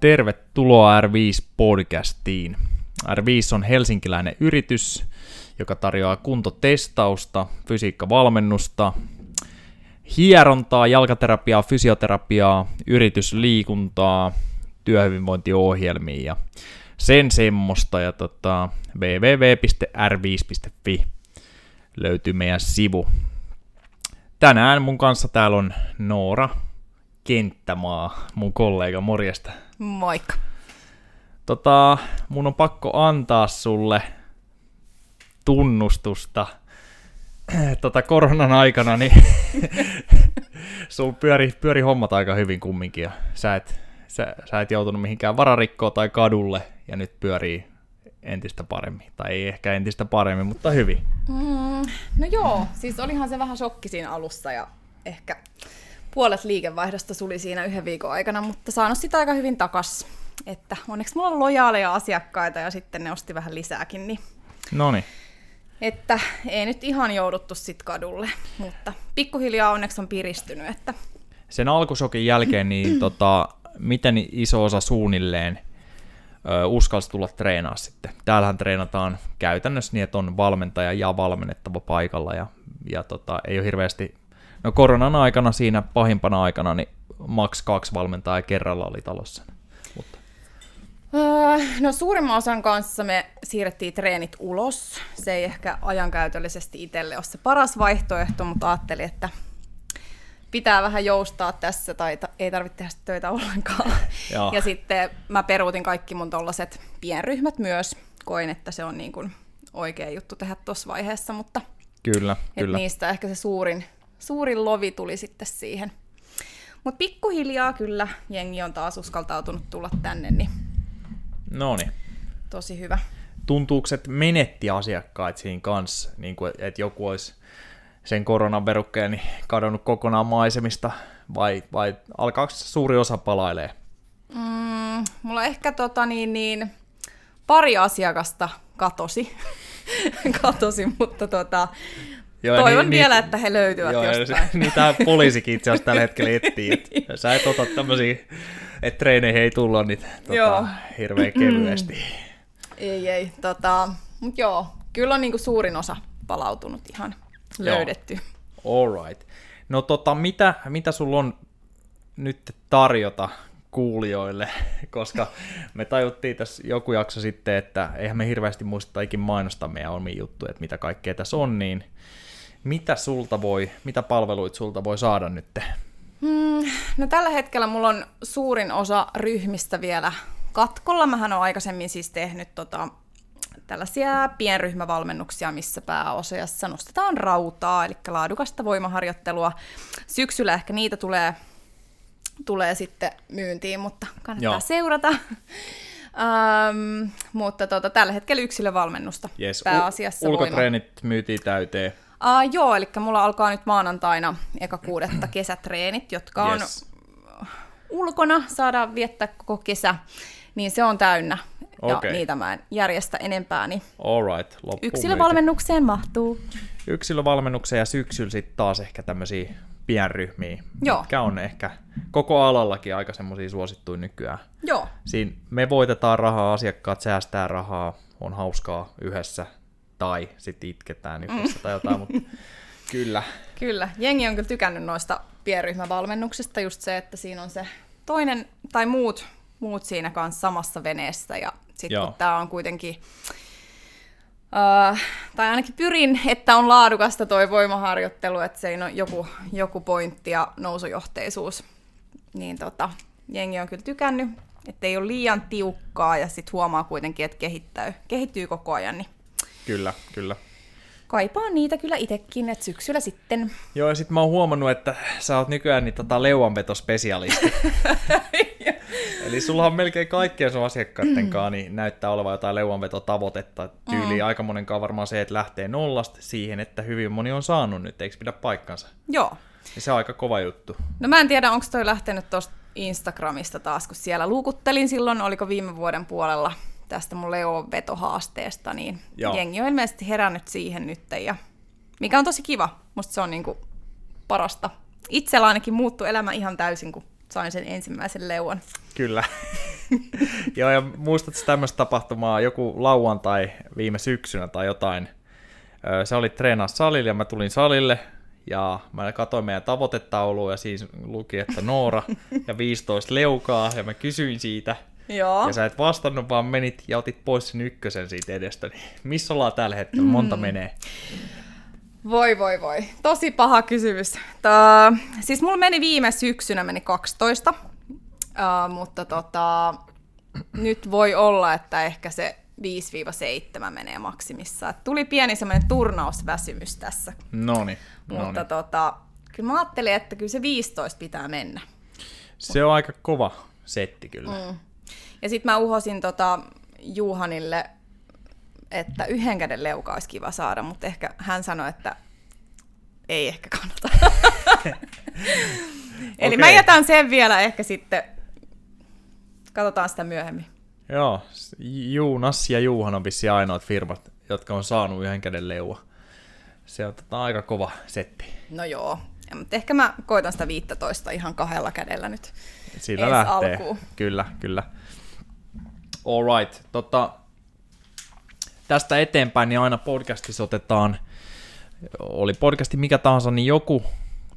Tervetuloa R5-podcastiin. R5 on helsinkiläinen yritys, joka tarjoaa kuntotestausta, fysiikkavalmennusta, hierontaa, jalkaterapiaa, fysioterapiaa, yritysliikuntaa, työhyvinvointiohjelmia ja sen semmoista. Ja tota, www.r5.fi löytyy meidän sivu. Tänään mun kanssa täällä on Noora Kenttämaa, mun kollega, morjesta. Moikka. Tota, mun on pakko antaa sulle tunnustusta. Tota, koronan aikana, niin sul pyöri, pyöri hommat aika hyvin kumminkin. Ja sä, et, sä, sä et joutunut mihinkään vararikkoon tai kadulle, ja nyt pyörii entistä paremmin. Tai ei ehkä entistä paremmin, mutta hyvin. Mm, no joo, siis olihan se vähän shokki siinä alussa ja ehkä puolet liikevaihdosta suli siinä yhden viikon aikana, mutta saanut sitä aika hyvin takas. Että onneksi mulla on lojaaleja asiakkaita ja sitten ne osti vähän lisääkin, niin Noniin. että ei nyt ihan jouduttu sit kadulle, mutta pikkuhiljaa onneksi on piristynyt, että Sen alkusokin jälkeen, niin tota, miten iso osa suunnilleen ö, uskalsi tulla treenaa sitten? Täällähän treenataan käytännössä niin, että on valmentaja ja valmennettava paikalla ja, ja tota, ei ole hirveästi, no koronan aikana siinä pahimpana aikana, niin maks kaksi valmentajaa kerralla oli talossa. Mutta, Öö, no suurimman osan kanssa me siirrettiin treenit ulos. Se ei ehkä ajankäytöllisesti itselle ole se paras vaihtoehto, mutta ajattelin, että pitää vähän joustaa tässä tai ta- ei tarvitse tehdä töitä ollenkaan. Joo. Ja sitten mä peruutin kaikki mun tollaset pienryhmät myös. Koin, että se on niin kuin oikea juttu tehdä tuossa vaiheessa, mutta kyllä, et kyllä. niistä ehkä se suurin, suurin lovi tuli sitten siihen. Mutta pikkuhiljaa kyllä jengi on taas uskaltautunut tulla tänne, niin No niin. tosi hyvä. tuntuuko, että menetti asiakkaat siinä kanssa, niin kuin, että joku olisi sen koronan verukkeen niin kadonnut kokonaan maisemista, vai, vai alkaako suuri osa palailee? Mm, mulla ehkä tota niin, niin, pari asiakasta katosi, katosi mutta tota, Joo, toivon ni- vielä, ni- että he löytyvät Joo, jostain. se- niitä poliisikin itse asiassa tällä hetkellä etsii, että sä et ota tämmöisiä, että treeneihin ei tulla niitä tota, hirveän kevyesti. Ei, ei. Tota, mut joo, kyllä on niinku suurin osa palautunut ihan Joo. löydetty. Alright. No tota, mitä, mitä sulla on nyt tarjota kuulijoille, koska me tajuttiin tässä joku jakso sitten, että eihän me hirveästi muista ikin mainostaa meidän omiin juttuja, että mitä kaikkea tässä on, niin mitä sulta voi, mitä palveluita sulta voi saada nyt? Mm, no tällä hetkellä mulla on suurin osa ryhmistä vielä katkolla. Mähän olen aikaisemmin siis tehnyt tota, tällaisia pienryhmävalmennuksia, missä pääosassa nostetaan rautaa, eli laadukasta voimaharjoittelua. Syksyllä ehkä niitä tulee, tulee sitten myyntiin, mutta kannattaa Joo. Seurata. Um, mutta tota, tällä hetkellä yksilövalmennusta Yes. pääasiassa U- voima. ulkotreenit myytiin täyteen. Uh, joo, eli mulla alkaa nyt maanantaina eka kuudetta kesätreenit, jotka on Yes. ulkona, saadaan viettää koko kesä, niin se on täynnä. Ja niitä mä en järjestä enempää, niin Alright, yksilövalmennukseen mahtuu. myyty. Yksilövalmennuksen ja syksyllä sitten taas ehkä tämmöisiä pienryhmiä, Joo. mitkä on ehkä koko alallakin aika semmoisia suosittuja nykyään. Joo, Siinä me voitetaan rahaa, asiakkaat säästää rahaa, on hauskaa yhdessä, tai sitten itketään yhdessä tai jotain, mutta kyllä. kyllä. Jengi on kyllä tykännyt noista pienryhmävalmennuksista, just se, että siinä on se toinen tai muut, muut siinä kanssa samassa veneessä, ja sitten kun tämä on kuitenkin Uh, tai ainakin pyrin, että on laadukasta toi voimaharjoittelu, että se on joku, joku pointti ja nousujohteisuus. Niin tota, jengi on kyllä tykännyt, että ei ole liian tiukkaa ja sitten huomaa kuitenkin, että kehittyy koko ajan, niin Kyllä, kyllä. kaipaan niitä kyllä itsekin, että syksyllä sitten. Joo, ja sitten mä oon huomannut, että sä oot nykyään niin tota leuanvetospesialisti. Eli sulla on melkein kaikkien sun asiakkaiden kanssa, niin näyttää olevan jotain leuanvetotavoitetta. Tyyli mm. aika monenkaan varmaan se, että lähtee nollasta siihen, että hyvin moni on saanut nyt, eikö pidä paikkansa? Joo. Ja se on aika kova juttu. No mä en tiedä, onko toi lähtenyt tuosta Instagramista taas, kun siellä luukuttelin silloin, oliko viime vuoden puolella tästä mun Leo-vetohaasteesta, niin Joo. Joo. jengi on ilmeisesti herännyt siihen nyt, ja mikä on tosi kiva. Musta se on niinku parasta. Itsellä ainakin muuttui elämä ihan täysin, kun sain sen ensimmäisen leuan. Kyllä. Joo, ja muistatko tämmöistä tapahtumaa joku lauantai viime syksynä tai jotain? Se oli treenaa salille ja mä tulin salille ja mä katsoin meidän tavoitetaulua ja siinä luki, että Noora ja 15 leukaa ja mä kysyin siitä. Joo. Ja sä et vastannut, vaan menit ja otit pois sen ykkösen siitä edestä. Niin missä ollaan tällä hetkellä? Monta mm. menee? Voi voi voi. Tosi paha kysymys. Tää, siis mulla meni viime syksynä meni 12, uh, mutta tota, nyt voi olla, että ehkä se 5-7 menee maksimissa. Tuli pieni semmoinen turnausväsymys tässä. Noni, Mutta tota, kyllä mä ajattelin, että kyllä se 15 pitää mennä. Se on aika kova setti kyllä. Mm. Ja sitten mä uhosin tota Juhanille, että yhden käden leuka olisi kiva saada, mutta ehkä hän sanoi, että ei ehkä kannata. Eli okay. mä jätän sen vielä ehkä sitten, katsotaan sitä myöhemmin. Joo, Juunas ja Juuhan on vissi ainoat firmat, jotka on saanut yhden käden leua. Se on tota aika kova setti. No joo, ja, mutta ehkä mä koitan sitä 15 ihan kahdella kädellä nyt. Sillä lähtee, alkuun. kyllä, kyllä. All right. Tota, tästä eteenpäin niin aina podcastissa otetaan, oli podcasti mikä tahansa, niin joku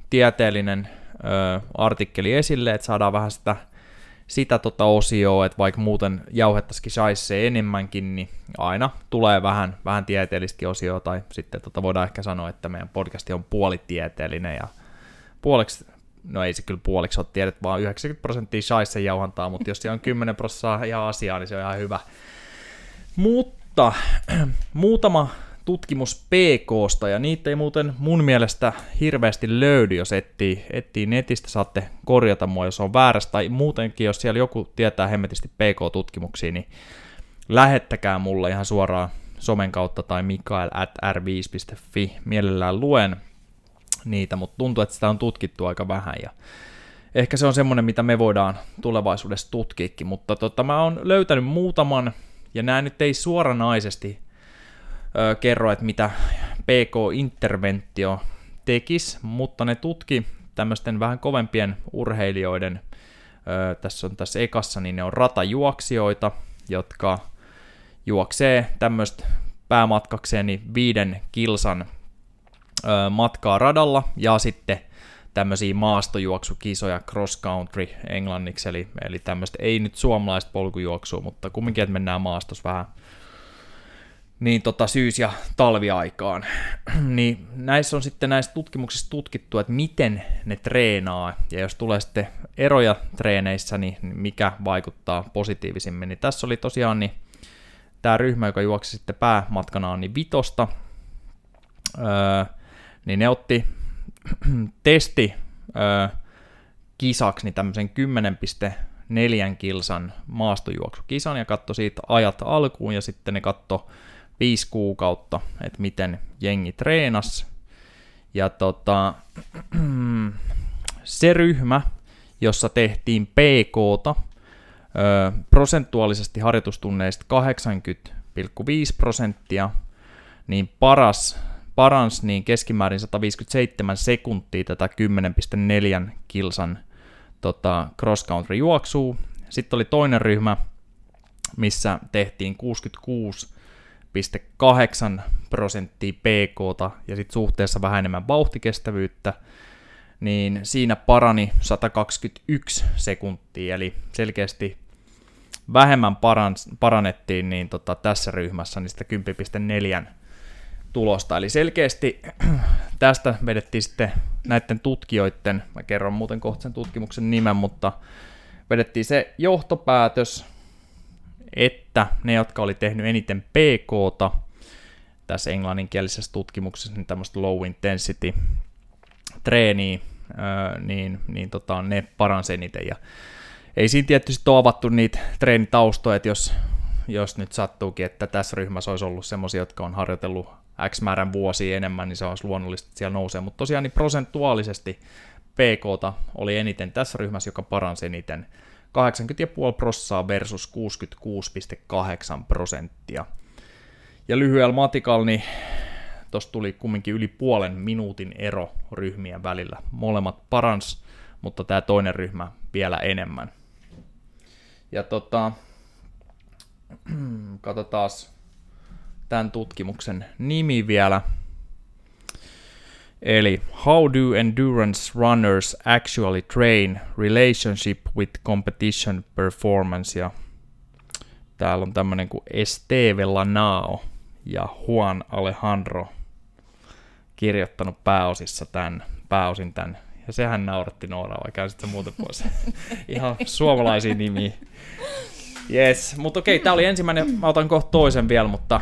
tieteellinen ö, artikkeli esille, että saadaan vähän sitä sitä tota osioa, että vaikka muuten jauhettaisikin shaisse enemmänkin, niin aina tulee vähän, vähän tieteellistä osioa, tai sitten tota voidaan ehkä sanoa, että meidän podcasti on puolitieteellinen, ja puoleksi, no ei se kyllä puoliksi ole tiedet, vaan 90 prosenttia shaisse jauhantaa, mutta jos siellä on 10 prosenttia ihan asiaa, niin se on ihan hyvä. Mutta muutama tutkimus PKsta, ja niitä ei muuten mun mielestä hirveästi löydy, jos etsii, etsii netistä, saatte korjata mua, jos on väärästä, tai muutenkin, jos siellä joku tietää hemmetisti PK-tutkimuksia, niin lähettäkää mulle ihan suoraan somen kautta tai mikael at r5.fi, mielellään luen niitä, mutta tuntuu, että sitä on tutkittu aika vähän, ja ehkä se on semmoinen, mitä me voidaan tulevaisuudessa tutkiikin, mutta tota, mä oon löytänyt muutaman, ja nämä nyt ei suoranaisesti ö, kerro, että mitä PK-interventio tekisi, mutta ne tutki tämmöisten vähän kovempien urheilijoiden, ö, tässä on tässä ekassa, niin ne on ratajuoksijoita, jotka juoksee tämmöistä päämatkakseen niin viiden kilsan matkaa radalla ja sitten tämmöisiä maastojuoksukisoja cross country englanniksi, eli, eli tämmöistä ei nyt suomalaista polkujuoksua, mutta kumminkin, että mennään maastos vähän niin tota syys- ja talviaikaan. niin näissä on sitten näissä tutkimuksissa tutkittu, että miten ne treenaa, ja jos tulee sitten eroja treeneissä, niin mikä vaikuttaa positiivisimmin. Niin tässä oli tosiaan niin tämä ryhmä, joka juoksi sitten päämatkanaan, niin vitosta, öö, niin ne otti testi öö, kisaksi niin tämmöisen 10,4 kilsan maastojuoksukisan ja katsoi siitä ajat alkuun ja sitten ne katsoi viisi kuukautta, että miten jengi treenas. Ja tota, se ryhmä, jossa tehtiin PKta, prosentuaalisesti harjoitustunneista 80,5 prosenttia, niin paras, parans niin keskimäärin 157 sekuntia tätä 10,4 kilsan tota, cross country juoksua. Sitten oli toinen ryhmä, missä tehtiin 66 8 prosenttia pk ja sitten suhteessa vähän enemmän vauhtikestävyyttä, niin siinä parani 121 sekuntia, eli selkeästi vähemmän parans, parannettiin niin tota, tässä ryhmässä niistä 10,4 tulosta. Eli selkeästi tästä vedettiin sitten näiden tutkijoiden, mä kerron muuten kohta sen tutkimuksen nimen, mutta vedettiin se johtopäätös, että ne, jotka oli tehnyt eniten PKta tässä englanninkielisessä tutkimuksessa, niin tämmöistä low intensity treeniä, niin, niin tota, ne paransi eniten. Ja ei siinä tietysti ole avattu niitä treenitaustoja, että jos, jos nyt sattuukin, että tässä ryhmässä olisi ollut semmoisia, jotka on harjoitellut X määrän vuosia enemmän, niin se olisi luonnollista, että siellä nousee. Mutta tosiaan niin prosentuaalisesti PKta oli eniten tässä ryhmässä, joka paransi eniten 80,5 prossaa versus 66,8 prosenttia. Ja lyhyellä matikalla, niin tuossa tuli kumminkin yli puolen minuutin ero ryhmien välillä. Molemmat parans, mutta tämä toinen ryhmä vielä enemmän. Ja tota, katsotaan tämän tutkimuksen nimi vielä. Eli How do endurance runners actually train relationship with competition performance? Ja täällä on tämmönen kuin Esteve Lanao ja Juan Alejandro kirjoittanut pääosissa tämän, pääosin tämän. Ja sehän nauratti Nooraa, vai käy sitten muuten pois. Ihan suomalaisia nimiä. Yes, mutta okei, tämä oli ensimmäinen, mä otan kohta toisen vielä, mutta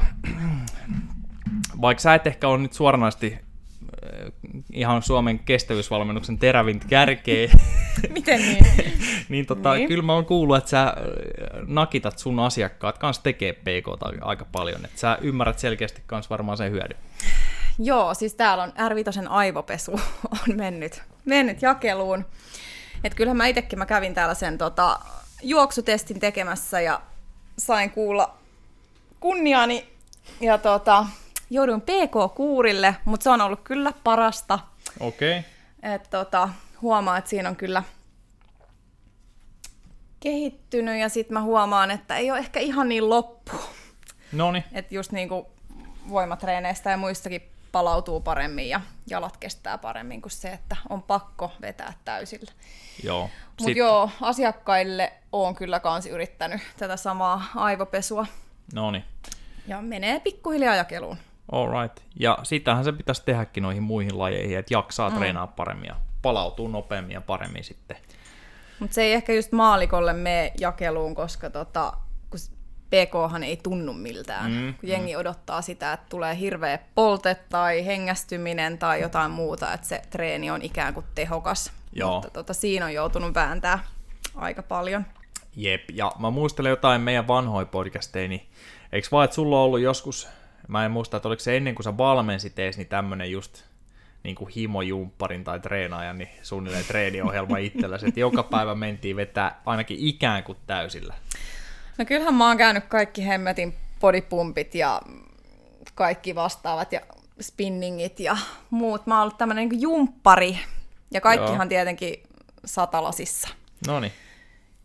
vaikka sä et ehkä ole nyt suoranaisesti äh, ihan Suomen kestävyysvalmennuksen terävin kärkeä, Miten niin? niin, tota, niin kyllä mä oon kuullut, että sä äh, nakitat sun asiakkaat kanssa tekee PK aika paljon, että sä ymmärrät selkeästi kans varmaan sen hyödyn. Joo, siis täällä on R5 aivopesu on mennyt, mennyt jakeluun. Et kyllähän mä itsekin mä kävin täällä sen tota, juoksutestin tekemässä ja sain kuulla kunniani ja tota, jouduin PK-kuurille, mutta se on ollut kyllä parasta. Okei. Okay. Et tota, huomaa, että siinä on kyllä kehittynyt ja sitten mä huomaan, että ei ole ehkä ihan niin loppu. Noni. Että just niinku voimatreeneistä ja muistakin palautuu paremmin ja jalat kestää paremmin kuin se, että on pakko vetää täysillä. Joo. Mutta joo, asiakkaille on kyllä kans yrittänyt tätä samaa aivopesua. No niin. Ja menee pikkuhiljaa jakeluun. Alright. Ja sitähän se pitäisi tehdäkin noihin muihin lajeihin, että jaksaa mm. treenaa paremmin ja palautuu nopeammin ja paremmin sitten. Mutta se ei ehkä just maalikolle mene jakeluun, koska tota, kun PK ei tunnu miltään. Mm, kun jengi mm. odottaa sitä, että tulee hirveä polte tai hengästyminen tai jotain muuta, että se treeni on ikään kuin tehokas. Joo. Mutta tota, siinä on joutunut vääntää aika paljon. Jep, ja mä muistelen jotain meidän vanhoja podcasteja, niin eikö vaan, että sulla on ollut joskus, mä en muista, että oliko se ennen kuin sä valmensit ees, niin tämmönen just niin kuin himojumpparin tai treenaajan, niin suunnilleen treeniohjelma itselläsi, että joka päivä mentiin vetää ainakin ikään kuin täysillä. No kyllähän mä oon käynyt kaikki hemmetin bodypumpit ja kaikki vastaavat ja spinningit ja muut. Mä oon ollut tämmönen niin jumppari ja kaikkihan Joo. tietenkin satalasissa. No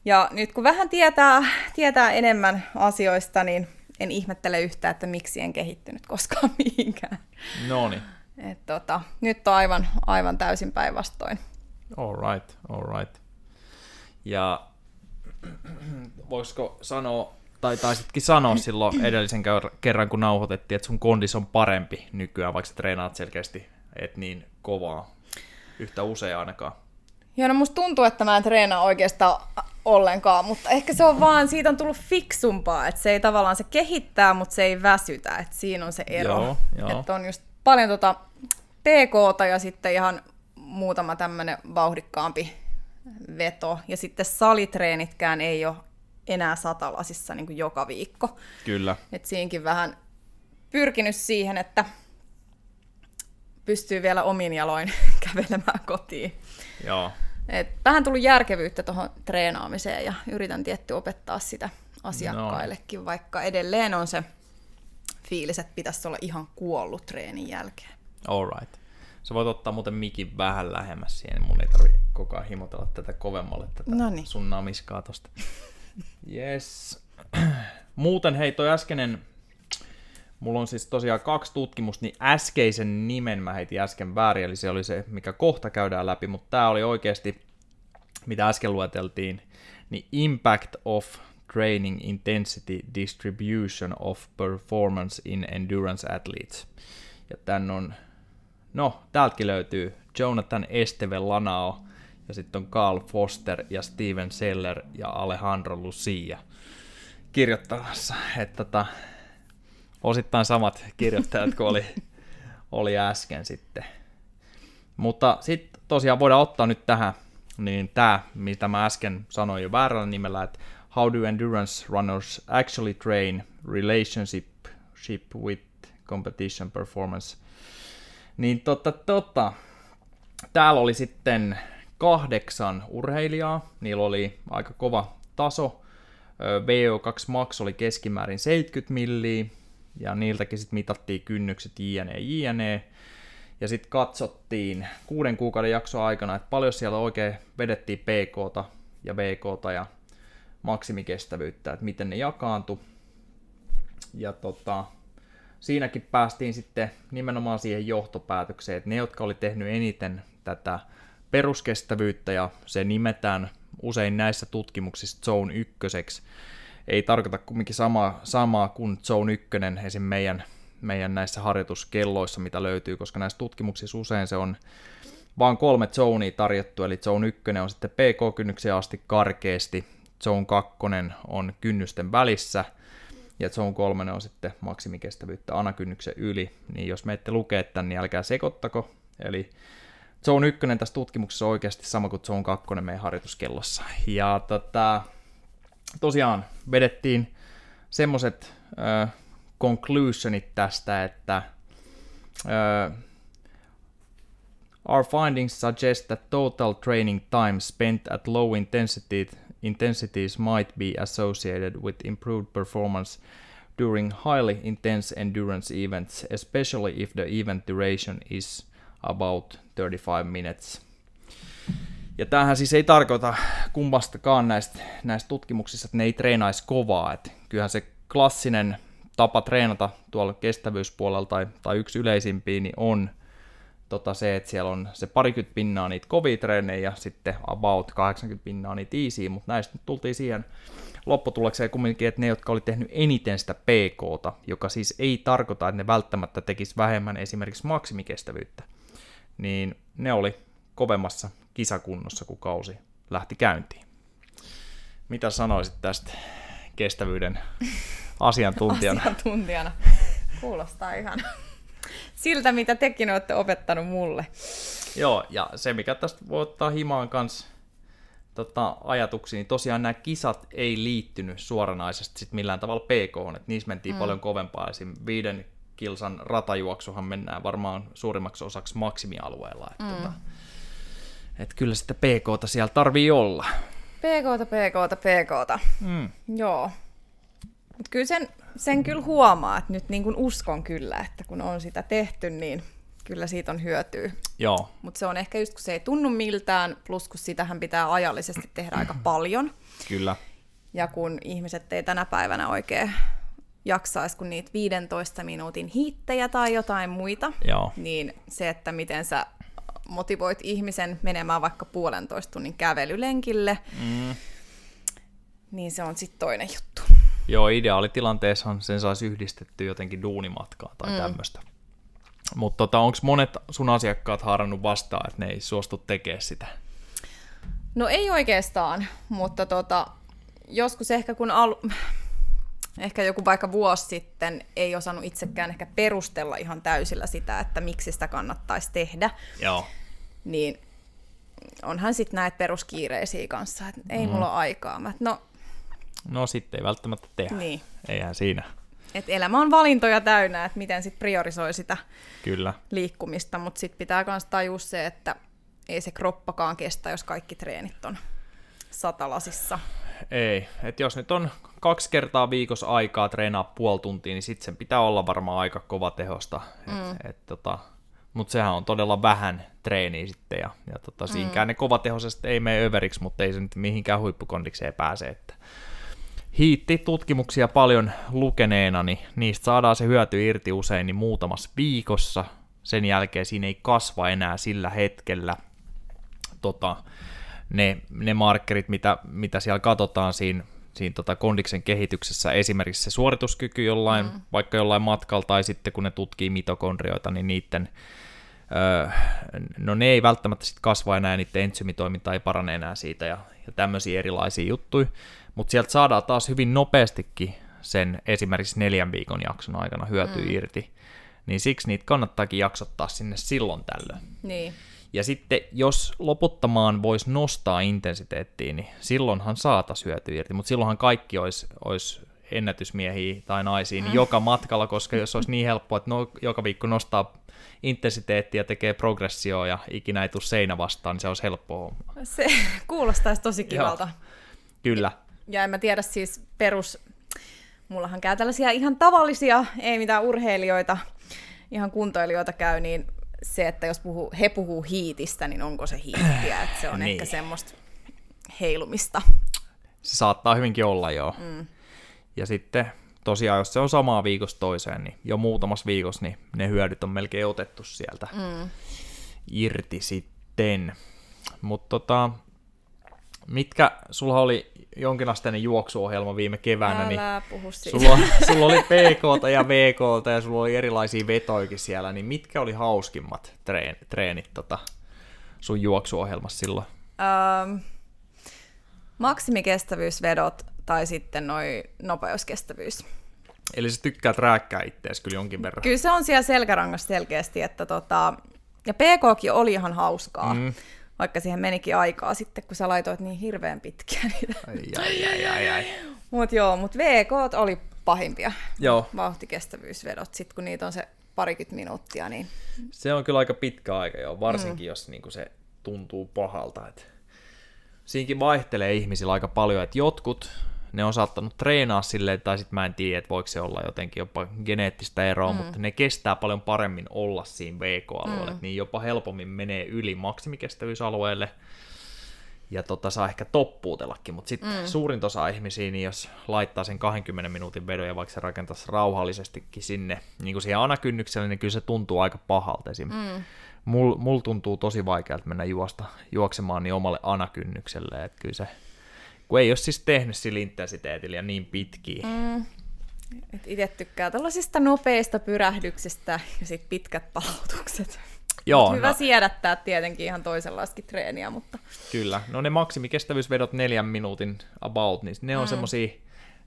Ja nyt kun vähän tietää, tietää enemmän asioista, niin en ihmettele yhtään, että miksi en kehittynyt koskaan mihinkään. No Et tota, nyt on aivan, aivan täysin päinvastoin. All right, all right. Ja voisiko sanoa, tai taisitkin sanoa silloin edellisen kerran, kun nauhoitettiin, että sun kondis on parempi nykyään, vaikka sä treenaat selkeästi et niin kovaa yhtä usein ainakaan. Joo, no musta tuntuu, että mä en treenaa oikeastaan ollenkaan, mutta ehkä se on vaan, siitä on tullut fiksumpaa, että se ei tavallaan, se kehittää, mutta se ei väsytä, että siinä on se ero. Joo, joo. Että on just paljon tota PKta ja sitten ihan muutama tämmöinen vauhdikkaampi veto. Ja sitten salitreenitkään ei ole enää satalasissa niin kuin joka viikko. Kyllä. Et siinkin vähän pyrkinyt siihen, että pystyy vielä omin jaloin kävelemään kotiin. Joo. Et vähän tullut järkevyyttä tuohon treenaamiseen ja yritän tietty opettaa sitä asiakkaillekin, no. vaikka edelleen on se fiilis, että pitäisi olla ihan kuollut treenin jälkeen. All right. Sä voit ottaa muuten mikin vähän lähemmäs siihen, mun ei tarvi koko ajan himotella tätä kovemmalle tätä Noniin. sun namiskaa tosta. Yes. Muuten hei, toi äskeinen, mulla on siis tosiaan kaksi tutkimusta, niin äskeisen nimen mä heitin äsken väärin, eli se oli se, mikä kohta käydään läpi, mutta tää oli oikeasti, mitä äsken lueteltiin, niin Impact of Training Intensity Distribution of Performance in Endurance Athletes. Ja tän on No, täältäkin löytyy Jonathan Esteve Lanao, ja sitten on Carl Foster ja Steven Seller ja Alejandro Lucia kirjoittamassa. Että tota, osittain samat kirjoittajat kuin oli, oli äsken sitten. Mutta sitten tosiaan voidaan ottaa nyt tähän niin tämä, mitä mä äsken sanoin jo väärällä nimellä, että How do endurance runners actually train relationship with competition performance niin tota, tota, täällä oli sitten kahdeksan urheilijaa, niillä oli aika kova taso, VO2 max oli keskimäärin 70 milliä, ja niiltäkin sitten mitattiin kynnykset jne, jne. Ja sitten katsottiin kuuden kuukauden jakson aikana, että paljon siellä oikein vedettiin PK ja VK ja maksimikestävyyttä, että miten ne jakaantu. Ja tota, siinäkin päästiin sitten nimenomaan siihen johtopäätökseen, että ne, jotka oli tehnyt eniten tätä peruskestävyyttä, ja se nimetään usein näissä tutkimuksissa zone ykköseksi, ei tarkoita kumminkin samaa, samaa kuin zone ykkönen esim. meidän, meidän näissä harjoituskelloissa, mitä löytyy, koska näissä tutkimuksissa usein se on vain kolme zonea tarjottu, eli zone 1 on sitten PK-kynnyksen asti karkeasti, zone 2 on kynnysten välissä, ja zone 3 on sitten maksimikestävyyttä anakynnyksen yli, niin jos menette lukee tämän, niin älkää sekoittako, eli zone 1 tässä tutkimuksessa on oikeasti sama kuin zone 2 meidän harjoituskellossa. Ja tota, tosiaan vedettiin semmoiset äh, conclusionit tästä, että äh, Our findings suggest that total training time spent at low intensity intensities might be associated with improved performance during highly intense endurance events, especially if the event duration is about 35 minutes. Ja tämähän siis ei tarkoita kummastakaan näistä, näistä tutkimuksista, että ne ei treenaisi kovaa. Et kyllähän se klassinen tapa treenata tuolla kestävyyspuolella tai, tai yksi yleisimpiä niin on tota se, että siellä on se parikymmentä pinnaa niitä kovia treenejä ja sitten about 80 pinnaa niitä easy, mutta näistä nyt tultiin siihen lopputulokseen kumminkin, että ne, jotka oli tehnyt eniten sitä PKta, joka siis ei tarkoita, että ne välttämättä tekisi vähemmän esimerkiksi maksimikestävyyttä, niin ne oli kovemmassa kisakunnossa, kun kausi lähti käyntiin. Mitä sanoisit tästä kestävyyden asiantuntijana? Asiantuntijana. Kuulostaa ihan siltä, mitä tekin olette opettanut mulle. Joo, ja se mikä tästä voi ottaa himaan kanssa tota, ajatuksiin, niin tosiaan nämä kisat ei liittynyt suoranaisesti sit millään tavalla PK, että niissä mentiin mm. paljon kovempaa. Esim. viiden kilsan ratajuoksuhan mennään varmaan suurimmaksi osaksi maksimialueella. Että mm. tota, et kyllä sitä PKta siellä tarvii olla. PKta, PKta, PKta. Mm. Joo. Mutta kyllä sen, sen kyllä huomaa, että nyt niin kuin uskon kyllä, että kun on sitä tehty, niin kyllä siitä on hyötyä. Joo. Mutta se on ehkä just, kun se ei tunnu miltään, plus kun sitähän pitää ajallisesti tehdä aika paljon. Kyllä. Ja kun ihmiset ei tänä päivänä oikein jaksaisi kun niitä 15 minuutin hiittejä tai jotain muita, Joo. niin se, että miten sä motivoit ihmisen menemään vaikka puolentoista tunnin kävelylenkille, mm. niin se on sitten toinen juttu. Joo, ideaalitilanteessahan sen saisi yhdistetty jotenkin duunimatkaa tai mm. tämmöistä. Mutta tota, onko monet sun asiakkaat haarannut vastaan, että ne ei suostu tekemään sitä? No ei oikeastaan, mutta tota, joskus ehkä kun al... ehkä joku vaikka vuosi sitten ei osannut itsekään ehkä perustella ihan täysillä sitä, että miksi sitä kannattaisi tehdä. Joo. Niin onhan sitten näitä peruskiireisiä kanssa, että ei mm. mulla ole aikaa. Mä, no No sitten ei välttämättä tehdä. Niin. Eihän siinä. Et elämä on valintoja täynnä, että miten sit priorisoi sitä Kyllä. liikkumista, mutta sitten pitää myös tajua se, että ei se kroppakaan kestä, jos kaikki treenit on satalasissa. Ei, että jos nyt on kaksi kertaa viikossa aikaa treenaa puoli tuntia, niin sitten sen pitää olla varmaan aika kova tehosta. Mm. Et, et, tota, mutta sehän on todella vähän treeniä sitten, ja, ja tota, siinkään mm. ne kovatehoisesti ei mene överiksi, mutta ei se nyt mihinkään huippukondikseen pääse. Että hiitti-tutkimuksia paljon lukeneena, niin niistä saadaan se hyöty irti usein niin muutamassa viikossa. Sen jälkeen siinä ei kasva enää sillä hetkellä tota, ne, ne markkerit, mitä, mitä siellä katsotaan siinä, siinä tota kondiksen kehityksessä, esimerkiksi se suorituskyky jollain, mm. vaikka jollain matkalla, tai sitten kun ne tutkii mitokondrioita, niin niiden, öö, no ne ei välttämättä sit kasva enää, niiden entsymitoiminta ei parane enää siitä, ja, ja tämmöisiä erilaisia juttuja mutta sieltä saadaan taas hyvin nopeastikin sen esimerkiksi neljän viikon jakson aikana hyötyä mm. irti. Niin siksi niitä kannattaakin jaksottaa sinne silloin tällöin. Niin. Ja sitten jos loputtamaan voisi nostaa intensiteettiä, niin silloinhan saatas hyötyä irti, mutta silloinhan kaikki olisi, olisi ennätysmiehiä tai naisia niin mm. joka matkalla, koska jos olisi niin helppoa, että no, joka viikko nostaa intensiteettiä, tekee progressioa ja ikinä ei tule seinä vastaan, niin se olisi helppoa Se kuulostaisi tosi kivalta. Joo. Kyllä. Ja en mä tiedä siis perus... Mullahan käy tällaisia ihan tavallisia, ei mitään urheilijoita, ihan kuntoilijoita käy, niin se, että jos puhuu, he puhuu hiitistä, niin onko se hiittiä, että se on niin. ehkä semmoista heilumista. Se saattaa hyvinkin olla joo. Mm. Ja sitten tosiaan, jos se on samaa viikosta toiseen, niin jo muutamassa viikossa niin ne hyödyt on melkein otettu sieltä mm. irti sitten. Mutta tota, mitkä, sulla oli jonkinasteinen juoksuohjelma viime keväänä, niin Älä puhu siitä. sulla, sulla oli PK ja VK ja sulla oli erilaisia vetoikin siellä, niin mitkä oli hauskimmat treen, treenit tota, sun juoksuohjelmassa silloin? Ähm, maksimikestävyysvedot tai sitten noi nopeuskestävyys. Eli sä tykkäät rääkkää ittees kyllä jonkin verran. Kyllä se on siellä selkärangassa selkeästi, että tota, ja PKkin oli ihan hauskaa, mm. Vaikka siihen menikin aikaa sitten, kun sä laitoit niin hirveän pitkiä niitä. Ai, ai, ai, ai, ai. Mut joo, mut VK oli pahimpia Joo, vauhtikestävyysvedot, sit kun niitä on se parikymmentä minuuttia, niin se on kyllä aika pitkä aika jo, varsinkin mm. jos niinku se tuntuu pahalta. Et siinäkin vaihtelee ihmisillä aika paljon, että jotkut ne on saattanut treenaa silleen, tai sitten mä en tiedä, että voiko se olla jotenkin jopa geneettistä eroa, mm. mutta ne kestää paljon paremmin olla siinä VK-alueella, mm. niin jopa helpommin menee yli maksimikestävyysalueelle, ja tota, saa ehkä toppuutellakin, mutta sitten mm. suurin osa ihmisiä, niin jos laittaa sen 20 minuutin vedon ja vaikka se rakentaisi rauhallisestikin sinne niin kuin siihen anakynnykselle, niin kyllä se tuntuu aika pahalta esim. Mm. Mulla mul tuntuu tosi vaikealta mennä juosta, juoksemaan niin omalle anakynnykselle, että kyllä se, kun ei ole siis tehnyt sillä intensiteetillä niin pitkiä. Mm. et itse tykkää tällaisista nopeista pyrähdyksistä ja sitten pitkät palautukset. Joo, Hyvä no, siedättää tietenkin ihan toisenlaistakin treeniä, mutta kyllä. No ne maksimikestävyysvedot neljän minuutin about, niin ne on mm. semmosia,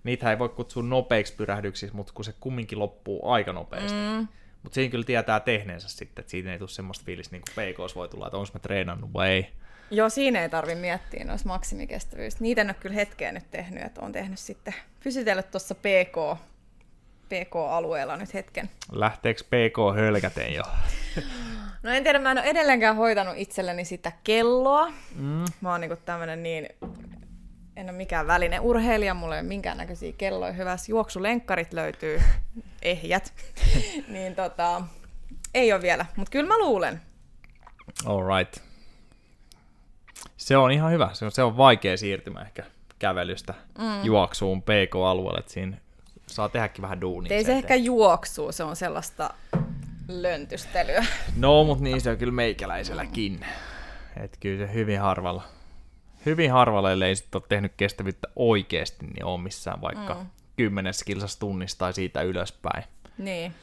niitä ei voi kutsua nopeiksi pyrähdyksiksi, mutta kun se kumminkin loppuu aika nopeasti. Mm. Mutta siinä kyllä tietää tehneensä sitten, että siitä ei tule semmoista fiilistä, niin kuin PKs voi tulla, että onko mä treenannut vai ei. Joo, siinä ei tarvi miettiä noissa maksimikestävyys. Niitä en ole kyllä hetkeä nyt tehnyt, että on tehnyt sitten, pysytellyt tuossa PK, PK-alueella nyt hetken. Lähteekö PK hölkäteen jo? No en tiedä, mä en ole edelleenkään hoitanut itselleni sitä kelloa. Mm. Mä oon niinku tämmönen niin, en ole mikään väline urheilija, mulla ei ole minkäännäköisiä kelloja. Hyvässä juoksulenkkarit löytyy, ehjät. niin tota, ei ole vielä, mutta kyllä mä luulen. Alright. Se on ihan hyvä. Se on, se on vaikea siirtymä ehkä kävelystä mm. juoksuun PK-alueelle, että siinä saa tehdäkin vähän duunia. Ei se ehkä juoksuu, se on sellaista löntystelyä. No, mutta niin se on kyllä meikäläiselläkin. Et kyllä se hyvin harvalla, hyvin harvalla, ellei sit ole tehnyt kestävyyttä oikeasti, niin on missään vaikka mm. kymmenes kilsas tunnissa tai siitä ylöspäin. Niin.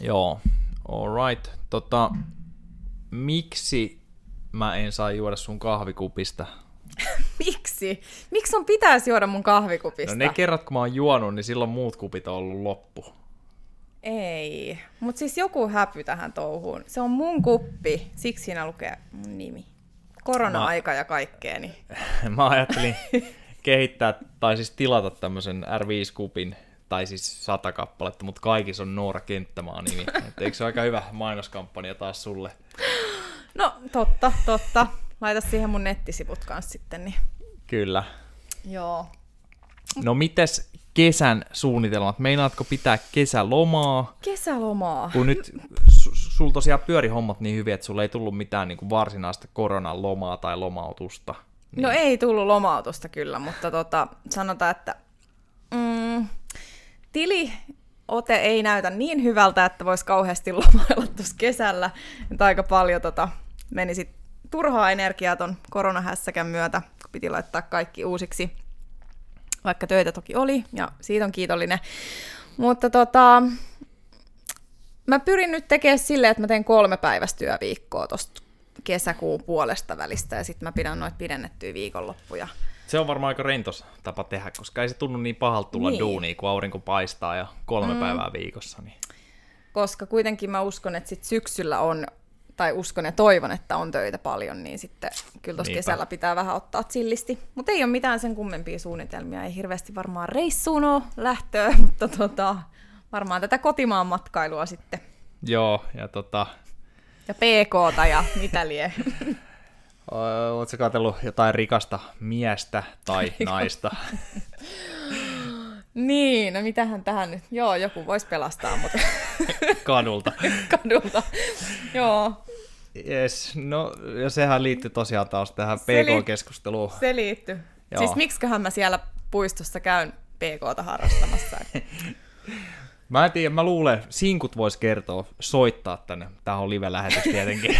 Joo, alright. Tota, miksi mä en saa juoda sun kahvikupista? Miksi? Miksi sun pitäisi juoda mun kahvikupista? No ne kerrat, kun mä oon juonut, niin silloin muut kupit on ollut loppu. Ei, mutta siis joku häpy tähän touhuun. Se on mun kuppi, siksi siinä lukee mun nimi. Korona-aika ja kaikkea, niin mä ajattelin kehittää, tai siis tilata tämmöisen R5-kupin, tai siis sata kappaletta, mutta kaikissa on Noora Kenttämaa nimi. Et eikö se ole aika hyvä mainoskampanja taas sulle? No, totta, totta. Laita siihen mun nettisivut kanssa sitten, niin Kyllä. joo. No mites kesän suunnitelmat? Meinaatko pitää kesälomaa? Kesälomaa. Kun nyt su- sul tosiaan pyöri hommat niin hyvin, että sulla ei tullut mitään niin kuin varsinaista koronan lomaa tai lomautusta. Niin. No ei tullut lomautusta kyllä, mutta tota, sanotaan, että mm, tili ote ei näytä niin hyvältä, että voisi kauheasti lomailla tuossa kesällä. Että aika paljon tota, meni sit turhaa energiaa ton koronahässäkän myötä, kun piti laittaa kaikki uusiksi, vaikka töitä toki oli, ja siitä on kiitollinen. Mutta tota, mä pyrin nyt tekemään silleen, että mä teen kolme päivästyöviikkoa tosta kesäkuun puolesta välistä, ja sitten mä pidän noita pidennettyjä viikonloppuja. Se on varmaan aika rentos tapa tehdä, koska ei se tunnu niin pahalta tulla niin. duunia, kun aurinko paistaa ja kolme mm. päivää viikossa. Niin. koska kuitenkin mä uskon, että sit syksyllä on, tai uskon ja toivon, että on töitä paljon, niin sitten kyllä tuossa kesällä pitää vähän ottaa chillisti. Mutta ei ole mitään sen kummempia suunnitelmia, ei hirveästi varmaan reissuun ole lähtöä, mutta tota, varmaan tätä kotimaan matkailua sitten. Joo, ja tota, Ja PKta ja mitä lie. Oletko katsellut jotain rikasta miestä tai naista? Niin, no mitähän tähän nyt, joo, joku voisi pelastaa mut kadulta. kadulta. joo, Yes, no ja sehän liittyy tosiaan taas tähän Se li- PK-keskusteluun. se liittyy. Joo. Siis miksiköhän mä siellä puistossa käyn PKta harrastamassa? Mä en tiedä, mä luulen, sinkut vois kertoa, soittaa tänne. Tää on live-lähetys tietenkin.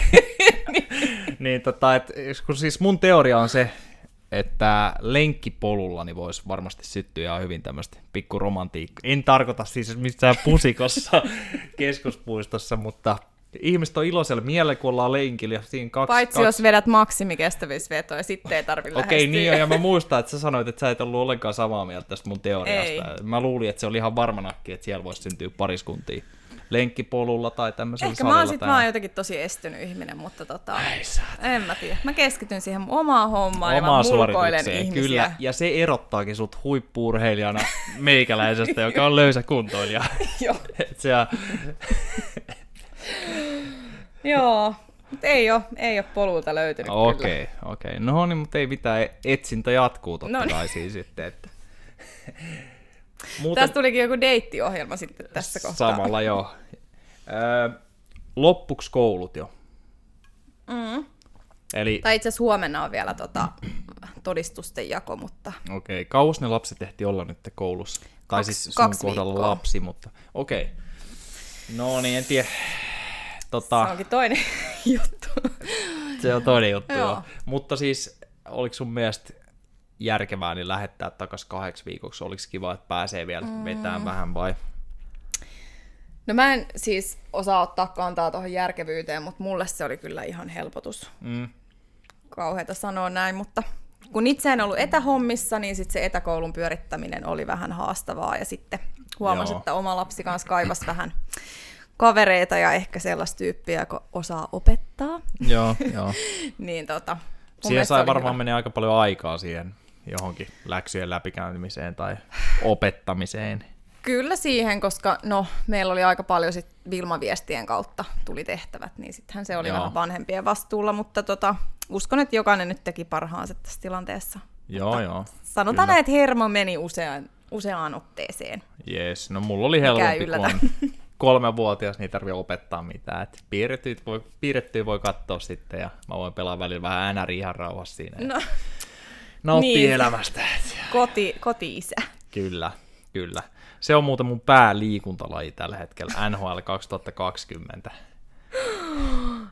niin tota, et, kun siis mun teoria on se, että lenkkipolulla niin voisi varmasti syttyä ihan hyvin tämmöistä pikku romantiikkaa. En tarkoita siis missään pusikossa keskuspuistossa, mutta ihmiset on iloisella mielellä, kun ollaan lenkillä. ja Siinä kaksi, Paitsi kaksi... jos vedät maksimikestävyysvetoa, sitten ei tarvitse Okei, okay, niin on, ja mä muistan, että sä sanoit, että sä et ollut ollenkaan samaa mieltä tästä mun teoriasta. Ei. Mä luulin, että se oli ihan varmanakin, että siellä voisi syntyä pariskuntia lenkkipolulla tai tämmöisellä Ehkä mä salilla. oon, sit, mä oon jotenkin tosi estynyt ihminen, mutta tota, Ei en mä tiedä. Mä keskityn siihen omaan hommaan ja Omaa mä mulkoilen ihmisiä. kyllä. Ja se erottaakin sut huippuurheilijana meikäläisestä, joka on löysä kuntoilija. Joo. Et se, Joo, mutta ei ole, ei ole polulta löytynyt okei, okei. No niin, mutta ei mitään, etsintä jatkuu totta No niin. kai siis sitten. Että. Muuten Tästä tulikin joku deittiohjelma sitten tässä kohtaa. samalla joo. Öö, loppuksi koulut jo. Mm. Eli Tai itse asiassa huomenna on vielä tota, todistusten jako, mutta Okei, kauas ne lapset ehti olla nyt koulussa? Tai Kaksi- siis sun kaksi kohdalla viikkoa. lapsi, mutta okei. No niin, en tiedä. se Tota, onkin toinen juttu. se on toinen juttu, Joo. joo. Mutta siis, oliko sun mielestä järkevää niin lähettää takas kahdeksi viikoksi? Oliko kiva, että pääsee vielä mm. vetämään vähän vai? No mä en siis osaa ottaa kantaa tuohon järkevyyteen, mutta mulle se oli kyllä ihan helpotus. Mm. Kauheita sanoa näin, mutta kun itse en ollut etähommissa, niin sitten se etäkoulun pyörittäminen oli vähän haastavaa ja sitten huomasin, Joo. että oma lapsi kanssa kaivasi vähän kavereita ja ehkä sellaista tyyppiä, joka osaa opettaa. Joo, joo. Niin tota, Siihen sai varmaan hyvä. menee aika paljon aikaa siihen johonkin läksyjen läpikäymiseen tai opettamiseen. Kyllä siihen, koska no, meillä oli aika paljon sit Vilma-viestien kautta tuli tehtävät, niin sittenhän se oli Joo. vähän vanhempien vastuulla, mutta tota, uskon, että jokainen nyt teki parhaansa tässä tilanteessa. Joo, joo. Sanotaan Kyllä. että hermo meni useaan, useaan otteeseen. Jees, no mulla oli helpompi, kun kolmevuotias, niin ei tarvitse opettaa mitään. Et piirrettyä, voi, piirrettyä voi katsoa sitten ja mä voin pelaa välillä vähän NRI ihan rauhassa siinä. No, Nauttii niin. elämästä. koti, koti-isä. Kyllä, kyllä. Se on muuten mun pääliikuntalaji tällä hetkellä, NHL 2020.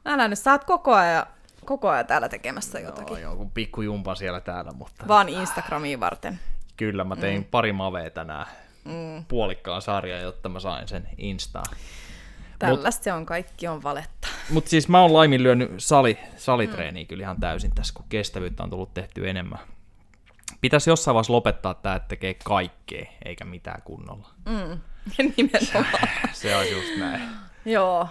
Älä nyt, sä oot koko ajan, koko ajan täällä tekemässä jotakin. Joo, joku pikkujumpa siellä täällä, mutta Vaan Instagramiin varten. kyllä mä tein mm. pari mavea tänään. Mm. Puolikkaan sarjan, jotta mä sain sen Instaan. Tällaista se on, kaikki on valetta. Mutta siis mä oon laiminlyönyt sali, salitreeniä mm. kyllä ihan täysin tässä, kun kestävyyttä on tullut tehty enemmän. Pitäisi jossain vaiheessa lopettaa tää, että tekee kaikkea, eikä mitään kunnolla. Mm. Nimenomaan. Se on just näin. Joo.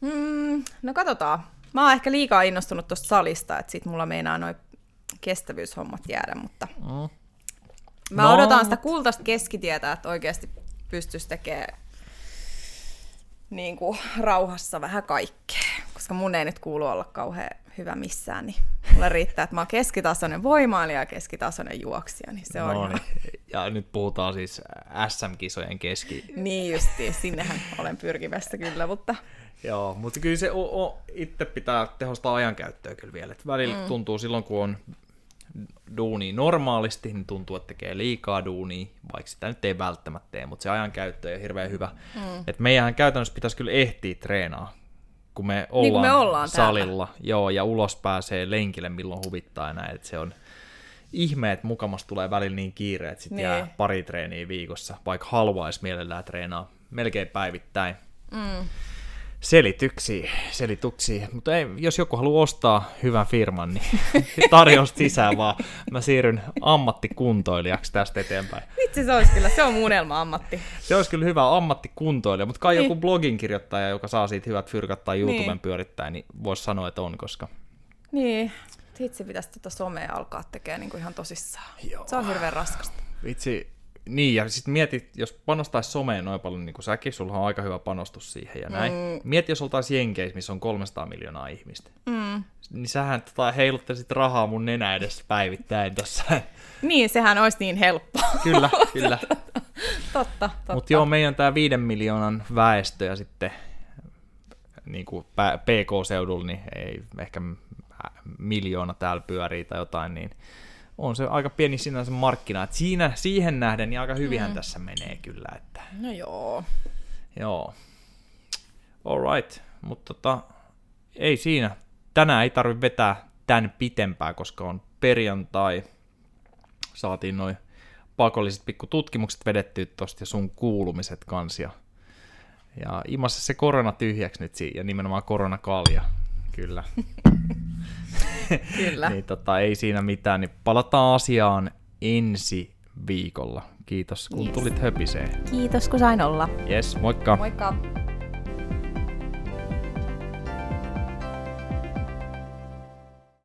Mm, no katsotaan. Mä oon ehkä liikaa innostunut tuosta salista, että sit mulla meinaa noin kestävyyshommat jäädä, mutta Mm. mä No, odotan sitä kultaista keskitietä, että oikeasti pystyisi tekemään niin kuin, rauhassa vähän kaikkea, koska mun ei nyt kuulu olla kauhean hyvä missään, niin mulle riittää, että mä oon keskitasoinen voimailija ja keskitasoinen juoksija, niin se on No ihan... niin. Ja nyt puhutaan siis SM-kisojen keski. Niin justiin, sinnehän olen pyrkimässä kyllä, mutta Joo, mutta kyllä se o, o, itse pitää tehostaa ajankäyttöä kyllä vielä. Et välillä mm. tuntuu silloin, kun on duuni normaalisti, niin tuntuu, että tekee liikaa duunia, vaikka sitä nyt ei välttämättä tee, mutta se ajankäyttö on hirveän hyvä. Mm. Et meidän käytännössä pitäisi kyllä ehtiä treenaa, kun me ollaan, Niin kuin me ollaan täällä. salilla, joo, ja ulos pääsee lenkille milloin huvittaa näin, että se on ihme, että mukamas tulee välillä niin kiire, että sitten Niin. jää pari treeniä viikossa, vaikka haluaisi mielellään treenaa melkein päivittäin mm, selityksiä, selityksiä. Mutta ei, jos joku haluaa ostaa hyvän firman, niin tarjous sisään vaan. Mä siirryn ammattikuntoilijaksi tästä eteenpäin. vitsi se olisi kyllä, se on mun unelma-ammatti. Se olisi kyllä hyvä ammattikuntoilija, mutta kai Niin. joku blogin kirjoittaja, joka saa siitä hyvät fyrkat tai YouTuben Niin. pyörittää, niin voisi sanoa, että on, koska Niin, itse pitäisi tuota somea alkaa tekemään niin kuin ihan tosissaan. Joo. Se on hirveän raskasta. vitsi, niin, ja sitten mietit, jos panostaisi someen noin paljon niin kuin säkin, sulla on aika hyvä panostus siihen ja näin. Mm. Mieti, jos oltaisiin Jenkeissä, missä on 300 miljoonaa ihmistä. Mm. Niin sähän tota, heiluttaisit rahaa mun nenä edessä päivittäin tossa. Niin, sehän olisi niin helppoa. kyllä, kyllä. totta, totta. Mutta joo, meidän tämä viiden miljoonan väestö ja sitten niin kuin PK-seudulla, niin ei ehkä miljoona täällä pyörii tai jotain, niin on se aika pieni sinänsä markkina. Et siinä, siihen nähden niin aika hyvinhän mm. tässä menee kyllä. Että, No joo. joo. Alright, mutta tota, ei siinä. Tänään ei tarvi vetää tän pitempää, koska on perjantai. Saatiin noin pakolliset pikku tutkimukset vedettyä tosta ja sun kuulumiset kans. Ja, ja imassa se korona tyhjäksi nyt siinä, ja nimenomaan koronakalja. Kyllä. Kyllä. niin tota, ei siinä mitään, niin palataan asiaan ensi viikolla. Kiitos kun Yes. tulit höpiseen. Kiitos kun sain olla. Yes, moikka! Moikka!